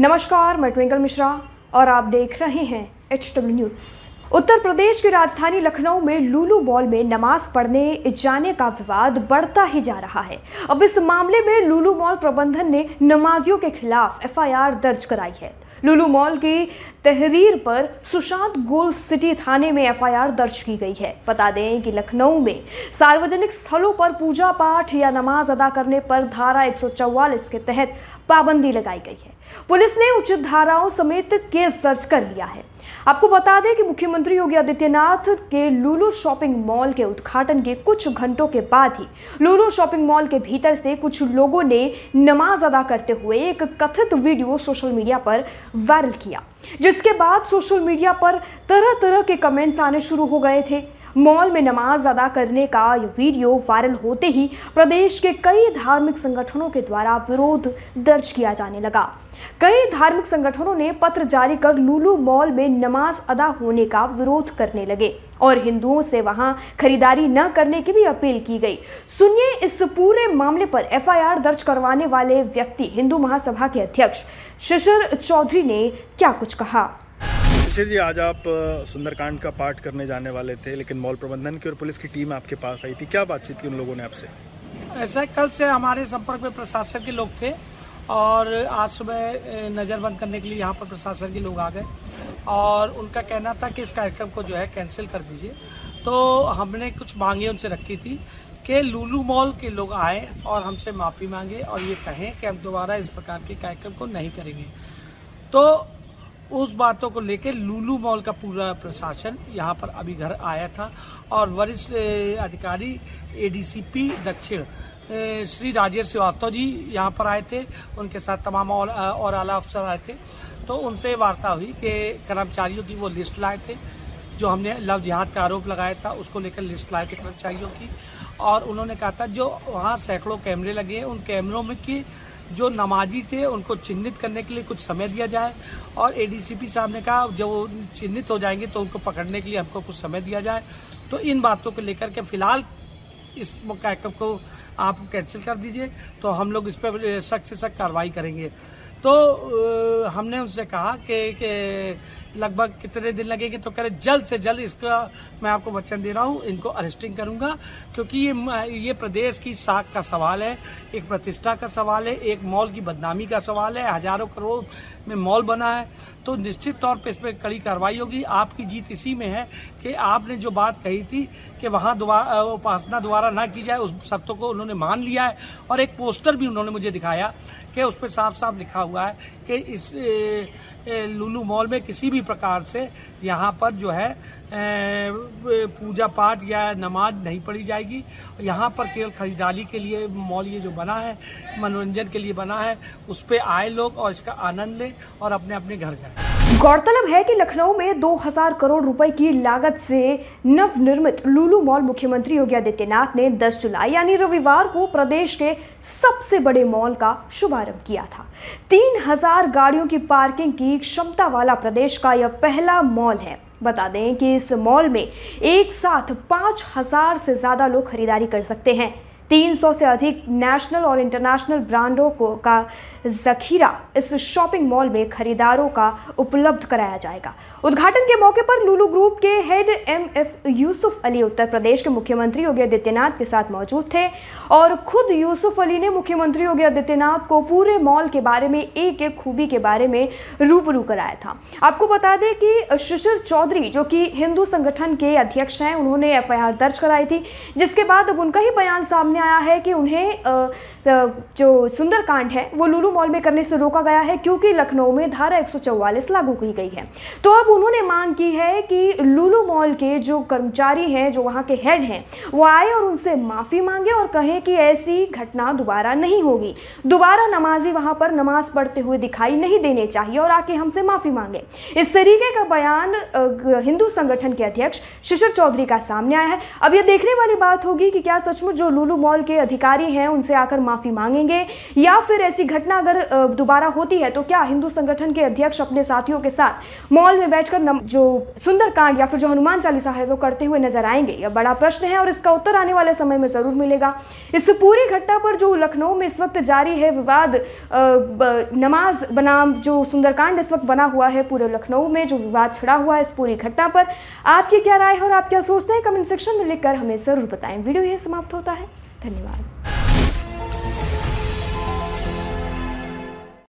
नमस्कार, मैं ट्विंकल मिश्रा और आप देख रहे हैं H W news Uttar Pradesh की राजधानी लखनऊ में लूलू मॉल में नमाज़ पढ़ने जाने का विवाद बढ़ता ही जा रहा है। अब इस मामले में लूलू मॉल प्रबंधन ने नमाजियों के खिलाफ एफआईआर दर्ज कराई है। लुलू मॉल की तहरीर पर सुशांत गोल्फ सिटी थाने में एफआईआर दर्ज की गई है। बता दें कि लखनऊ में सार्वजनिक स्थलों पर पूजा पाठ या नमाज़ अदा करने पर धारा 144 के तहत पाबंदी लगाई गई है। पुलिस ने उचित धाराओं समेत केस दर्ज कर लिया है। आपको बता दें कि मुख्यमंत्री योगी आदित्यनाथ के लूलू शॉपिंग मॉल के उद्घाटन के कुछ घंटों के बाद ही लूलू शॉपिंग मॉल के भीतर से कुछ लोगों ने नमाज़ अदा करते हुए एक कथित वीडियो सोशल मीडिया पर वायरल किया, जिसके बाद सोशल मीडिया पर तरह तरह के कमेंट्स आने शुरू हो गए थे। मॉल में नमाज़ अदा करने का वीडियो वायरल होते ही प्रदेश के कई धार्मिक संगठनों के द्वारा विरोध दर्ज किया जाने लगा। कई धार्मिक संगठनों ने पत्र जारी कर लूलू मॉल में नमाज़ अदा होने का विरोध करने लगे और हिंदुओं से वहाँ खरीदारी न करने की भी अपील की गई। सुनिए इस पूरे मामले पर एफआईआर दर्ज करवाने वाले व्यक्ति हिंदू महासभा के अध्यक्ष शिशिर चौधरी ने क्या कुछ कहा। शिशिर जी, आज आप सुंदरकांड का पाठ करने जाने वाले थे, लेकिन मॉल प्रबंधन की और पुलिस की टीम आपके पास आई थी। क्या बातचीत की उन लोगों ने आपसे? ऐसा कल से हमारे संपर्क में प्रशासन के लोग थे, और आज सुबह नज़र बंद करने के लिए यहाँ पर प्रशासन के लोग आ गए, और उनका कहना था कि इस कार्यक्रम को जो है कैंसिल कर दीजिए। तो हमने कुछ मांगे उनसे रखी थी कि लूलू मॉल के लोग आए और हमसे माफ़ी मांगे, और ये कहें कि हम दोबारा इस प्रकार के कार्यक्रम को नहीं करेंगे। तो उस बातों को लेकर लूलू मॉल का पूरा प्रशासन यहाँ पर अभी घर आया था और वरिष्ठ अधिकारी एडीसीपी दक्षिण श्री राजेश श्रीवास्तव जी यहाँ पर आए थे। उनके साथ तमाम और, और आला अफसर आए थे। तो उनसे वार्ता हुई कि कर्मचारियों की वो लिस्ट लाए थे जो हमने लव जिहाद का आरोप लगाया था उसको लेकर लिस्ट लाए थे कर्मचारियों की। और उन्होंने कहा था जो वहाँ सैकड़ों कैमरे लगे हैं उन कैमरों में की जो नमाजी थे, उनको चिन्हित करने के लिए कुछ समय दिया जाए। और एडीसीपी साहब ने कहा, जब वो चिन्हित हो जाएँगे तो उनको पकड़ने के लिए हमको कुछ समय दिया जाए। तो इन बातों को लेकर के फ़िलहाल इस कार्यक्रम को आप कैंसिल कर दीजिए। तो हम लोग इस पर सख्त से सख्त कार्रवाई करेंगे। तो हमने उनसे कहा कि लगभग कितने दिन लगेंगे? तो कह जल्द से जल्द इसका मैं आपको वचन दे रहा हूँ, इनको अरेस्टिंग करूँगा, क्योंकि ये ये प्रदेश की साख का सवाल है, एक प्रतिष्ठा का सवाल है, एक मॉल की बदनामी का सवाल है, हज़ारों करोड़ में मॉल बना है। तो निश्चित तौर पर इस पर कड़ी कार्रवाई होगी। आपकी जीत इसी में है कि आपने जो बात कही थी कि वहाँ उपासना द्वारा ना की जाए, उस शर्तों को उन्होंने मान लिया है और एक पोस्टर भी उन्होंने मुझे दिखाया कि उस पर साफ़ साफ़ लिखा हुआ है कि इस लुलू मॉल में किसी भी प्रकार से यहाँ पर जो है पूजा पाठ या नमाज़ नहीं पढ़ी जाएगी। यहाँ पर केवल खरीदारी के लिए मॉल ये जो बना है, मनोरंजन के लिए बना है, उस पर आए लोग और इसका आनंद लें और अपने अपने घर जाए। गौरतलब है कि लखनऊ में 2000 करोड़ रुपए की लागत से नवनिर्मित लुलू मॉल मुख्यमंत्री योगी आदित्यनाथ ने 10 जुलाई, यानी रविवार को प्रदेश के सबसे बड़े मॉल का शुभारंभ किया था। 3000 गाड़ियों की पार्किंग की क्षमता वाला प्रदेश का यह पहला मॉल है। बता दें कि इस मॉल में एक साथ पाँच हज़ार से ज़्यादा लोग खरीदारी कर सकते हैं। 300 से अधिक नेशनल और इंटरनेशनल ब्रांडों को का जखीरा इस शॉपिंग मॉल में खरीदारों का उपलब्ध कराया जाएगा। उद्घाटन के मौके पर लुलू ग्रुप के head M F Yusuf Ali, Uttar Pradesh के मुख्यमंत्री योगी आदित्यनाथ के साथ मौजूद थे और खुद यूसुफ अली ने मुख्यमंत्री योगी आदित्यनाथ को पूरे मॉल के बारे में एक एक खूबी के बारे में रूबरू कराया था। आपको बता दें कि शिशिर चौधरी, जो कि हिंदू संगठन के अध्यक्ष हैं, उन्होंने एफआईआर दर्ज कराई थी, जिसके बाद अब उनका ही बयान सामने आया है कि उन्हें जो सुंदरकांड है, वो लुलू मॉल में करने से रोका गया है, क्योंकि लखनऊ में धारा 144 लागू की गई है। तो अब उन्होंने मांग की है कि लुलू मॉल के जो कर्मचारी हैं, जो वहाँ के हेड हैं, वो आए और उनसे माफ़ी मांगे और कहें कि ऐसी घटना दोबारा नहीं होगी। दोबारा नमाजी वहाँ पर नमाज़ पढ़ते हुए दिखाई नहीं देने चाहिए और आके हमसे माफ़ी मांगे। इस तरीके का बयान हिंदू संगठन के अध्यक्ष शिशिर चौधरी का सामने आया है। अब यह देखने वाली बात होगी कि क्या सचमुच जो लुलू मॉल के अधिकारी हैं, उनसे आकर माफ़ी मांगेंगे या फिर ऐसी घटना अगर दोबारा होती है तो क्या हिंदू संगठन के अध्यक्ष अपने साथियों के साथ मॉल में बैठकर जो सुंदरकांड या फिर जो हनुमान चालीसा है, वो करते हुए नज़र आएँगे? यह बड़ा प्रश्न है और इसका उत्तर आने वाले समय में ज़रूर मिलेगा। इस पूरी घटना पर जो लखनऊ में इस वक्त जारी है विवाद नमाज़ बनाम जो सुंदरकांड इस वक्त बना हुआ है, पूरे लखनऊ में जो विवाद छिड़ा हुआ है इस पूरी घटना पर, आपकी क्या राय है और आप क्या सोचते हैं? कमेंट सेक्शन में लिखकर हमें ज़रूर बताएँ। वीडियो यह समाप्त होता है। धन्यवाद।